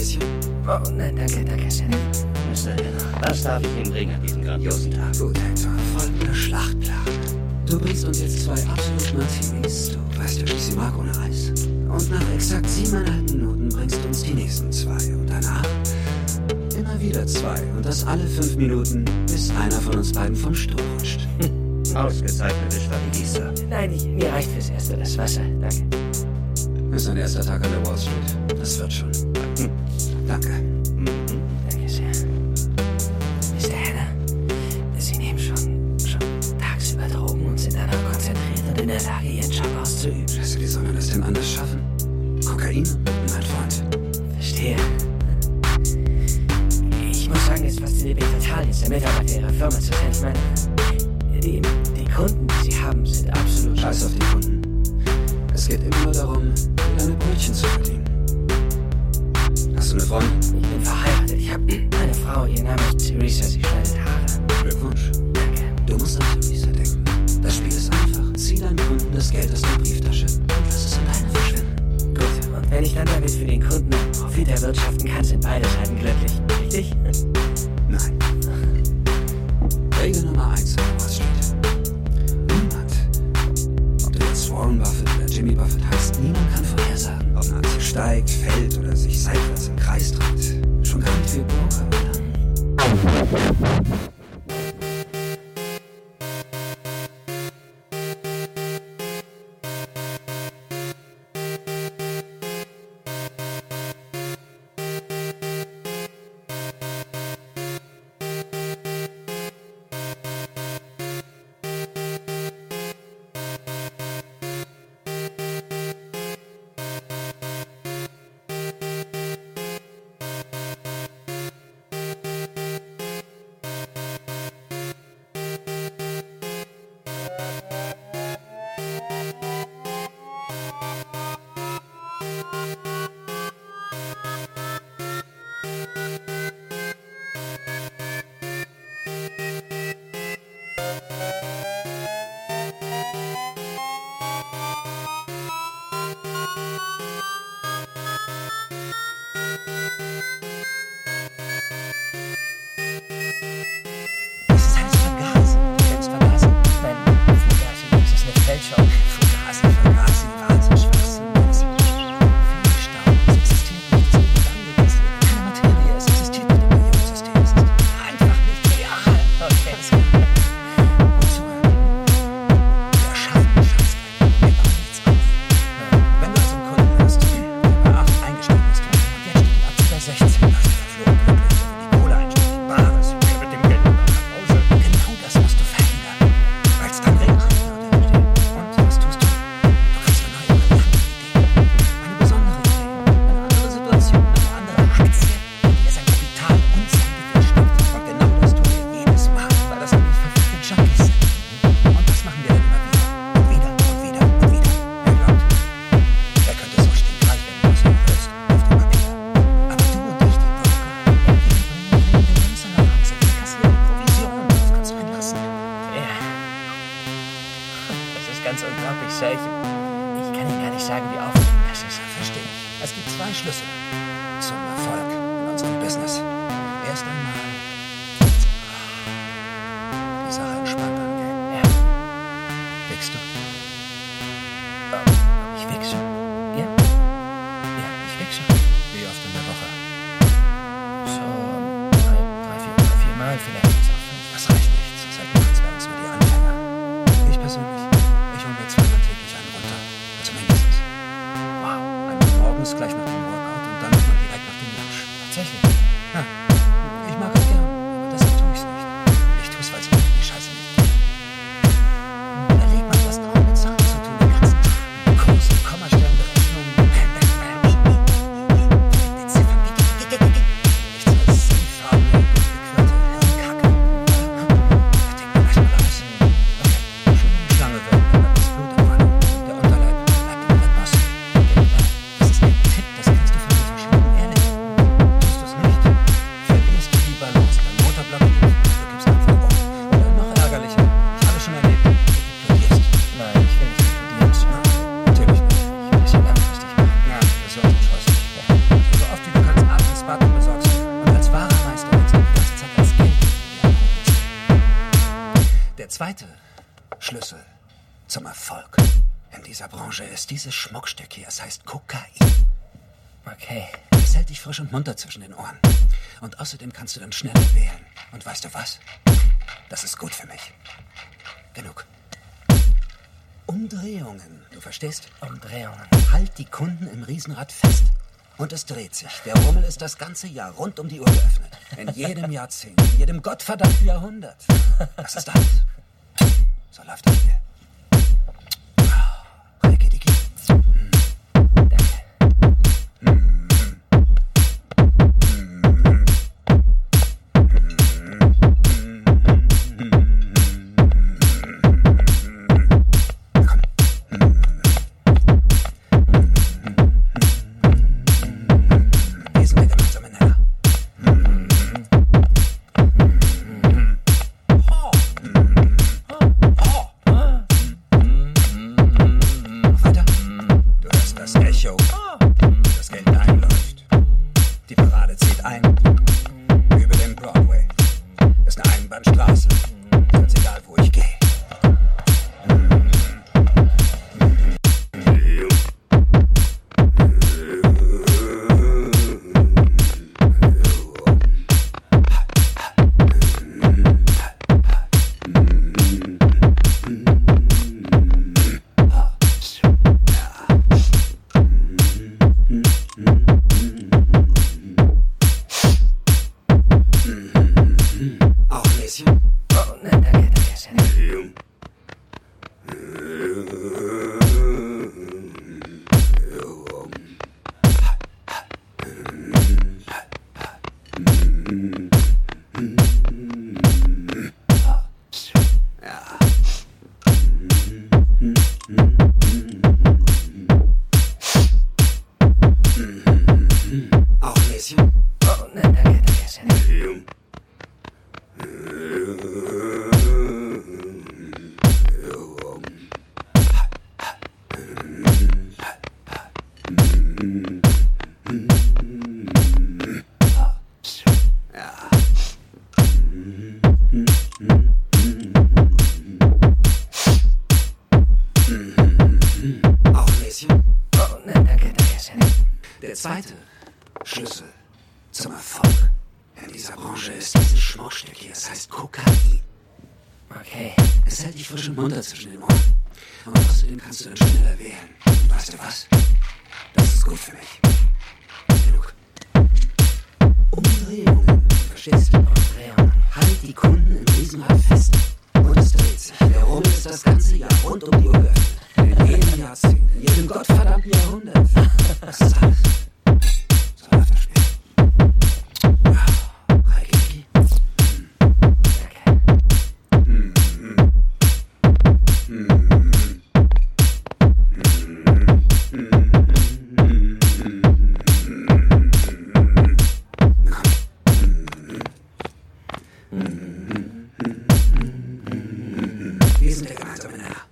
Amnésie. Oh, nein, danke, danke, Sir. Mr. Henner, was darf ich Ihnen bringen an diesem grandiosen Tag? Gut, Hector. Folgender Schlachtplan. Du bringst uns jetzt zwei absolut Martinis. Du weißt ja, wie ich sie mag ohne Eis. Und nach exakt siebeneinhalb Minuten bringst du uns die nächsten zwei. Und danach immer wieder zwei. Und das alle fünf Minuten, bis einer von uns beiden vom Stuhl rutscht. Ausgezeichnete Strategie, Sir. Nein, ich, mir reicht fürs Erste das Wasser. Danke. Ist ein erster Tag an der Wall Street. Das wird schon. Danke. Danke sehr. Mr. Hanna, Sie nehmen schon, schon tagsüber Drogen und sind danach konzentriert und in der Lage, Ihren Job auszuüben. Scheiße, wie soll man das denn anders schaffen? Kokain, mein Freund. Verstehe. Ich muss sagen, es fasziniert mich total, jetzt der Mitarbeiter Ihrer Firma zu sein. Ich meine, die, die Kunden, die Sie haben, sind absolut... Scheiß auf die Kunden. Es geht immer nur darum, deine Brötchen zu verdienen. Hast du eine Freundin? Ich bin verheiratet. Ich habe eine Frau, ihr Name ist Theresa, sie schneidet Haare. Glückwunsch. Danke. Du musst an Theresa denken. Das Spiel ist einfach. Zieh deinen Kunden das Geld aus der Brieftasche und lass es in deine verschwinden. Gut, und wenn ich dann damit für den Kunden Profit erwirtschaften kann, sind beide Seiten glücklich. Richtig? Nein. Regel Nummer eins an Wall Street. Niemand, ob du jetzt Warren Buffett oder Jimmy Buffett heißt, niemand kann vorhersagen, ob eine Aktie steigt, fällt oder sich seitwärts dreht. Schon nicht wir Broker, Yeah. Ist ganz unglaublich, Sir. Ich, ich kann Ihnen gar nicht sagen, wie aufregend das ist. Verstehe. Es gibt zwei Schlüssel zum Erfolg in unserem Business. Erst einmal die Sache entspannt angehen. Ja. Wickst. Ja? Ja, wichse. Wie oft in der Woche? So, drei, vier Mal vielleicht. Technik. Branche ist dieses Schmuckstück hier. Es heißt Kokain. Okay. Es hält dich frisch und munter zwischen den Ohren. Und außerdem kannst du dann schneller wählen. Und weißt du was? Das ist gut für mich. Genug. Umdrehungen, du verstehst? Umdrehungen. Halt die Kunden im Riesenrad fest. Und es dreht sich. Der Rummel ist das ganze Jahr rund um die Uhr geöffnet. In jedem Jahrzehnt, in jedem gottverdammten Jahrhundert. Das ist alles. So läuft das hier. Bisschen. Oh, nein, danke, danke. Der zweite Schlüssel zum Erfolg in dieser Branche ist dieses Schmuckstück hier. Es heißt Kokain. Okay. Es hält dich frisch und munter zwischen den Ohren. Und außerdem kannst du dann schneller wählen. Und weißt du was? Das ist gut für mich. Genug. Umdrehungen, verstehst du? Umdrehungen. Halt die Kunden im Riesenrad fest. Und es dreht sich. Der Rummel ist das ganze Jahr rund um die Uhr geöffnet. Jedem Jahrzehnt, jedem gottverdammten Jahrhundert. Das ist alles. So läuft das Spiel. Reiki. Danke. Wir sind der gemeinsame Nenner.